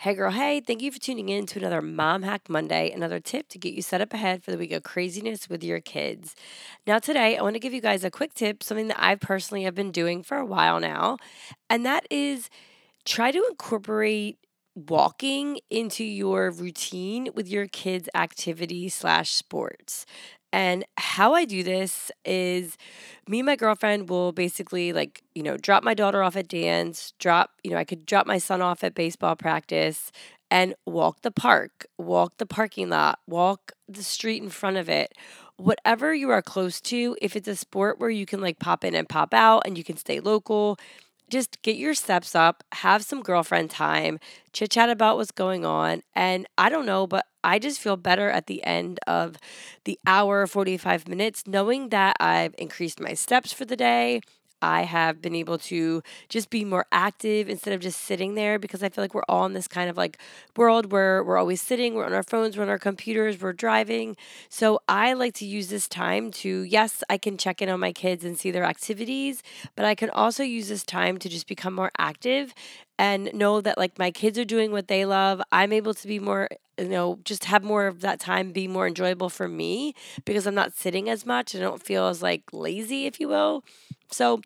Hey, girl, hey, thank you for tuning in to another Mom Hack Monday, another tip to get you set up ahead for the week of craziness with your kids. Now, today, I want to give you guys a quick tip, something that I personally have been doing for a while now, and that is try to incorporate walking into your routine with your kids' activity slash sports. And how I do this is me and my girlfriend will basically like, you know, drop my daughter off at dance, drop, you know, I could drop my son off at baseball practice and walk the park, walk the parking lot, walk the street in front of it. Whatever you are close to, if it's a sport where you can like pop in and pop out and you can stay local, just get your steps up, have some girlfriend time, chit chat about what's going on. And I don't know, but I just feel better at the end of the hour, 45 minutes, knowing that I've increased my steps for the day. I have been able to just be more active instead of just sitting there because I feel like we're all in this kind of like world where we're always sitting, we're on our phones, we're on our computers, we're driving. So I like to use this time to, yes, I can check in on my kids and see their activities, but I can also use this time to just become more active and know that like my kids are doing what they love. I'm able to be more, you know, just have more of that time be more enjoyable for me because I'm not sitting as much. I don't feel as like lazy, if you will. So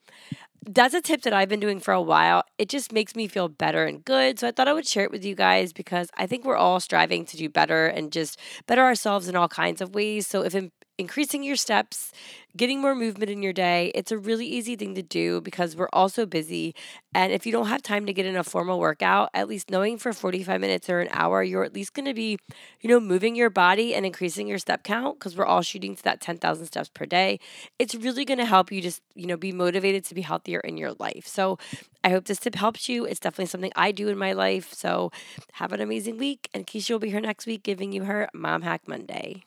that's a tip that I've been doing for a while. It just makes me feel better and good. So I thought I would share it with you guys because I think we're all striving to do better and just better ourselves in all kinds of ways. So if increasing your steps, getting more movement in your day. It's a really easy thing to do because we're all so busy. And if you don't have time to get in a formal workout, at least knowing for 45 minutes or an hour, you're at least going to be, you know, moving your body and increasing your step count because we're all shooting to that 10,000 steps per day. It's really going to help you just, you know, be motivated to be healthier in your life. So I hope this tip helps you. It's definitely something I do in my life. So have an amazing week. And Keisha will be here next week giving you her Mom Hack Monday.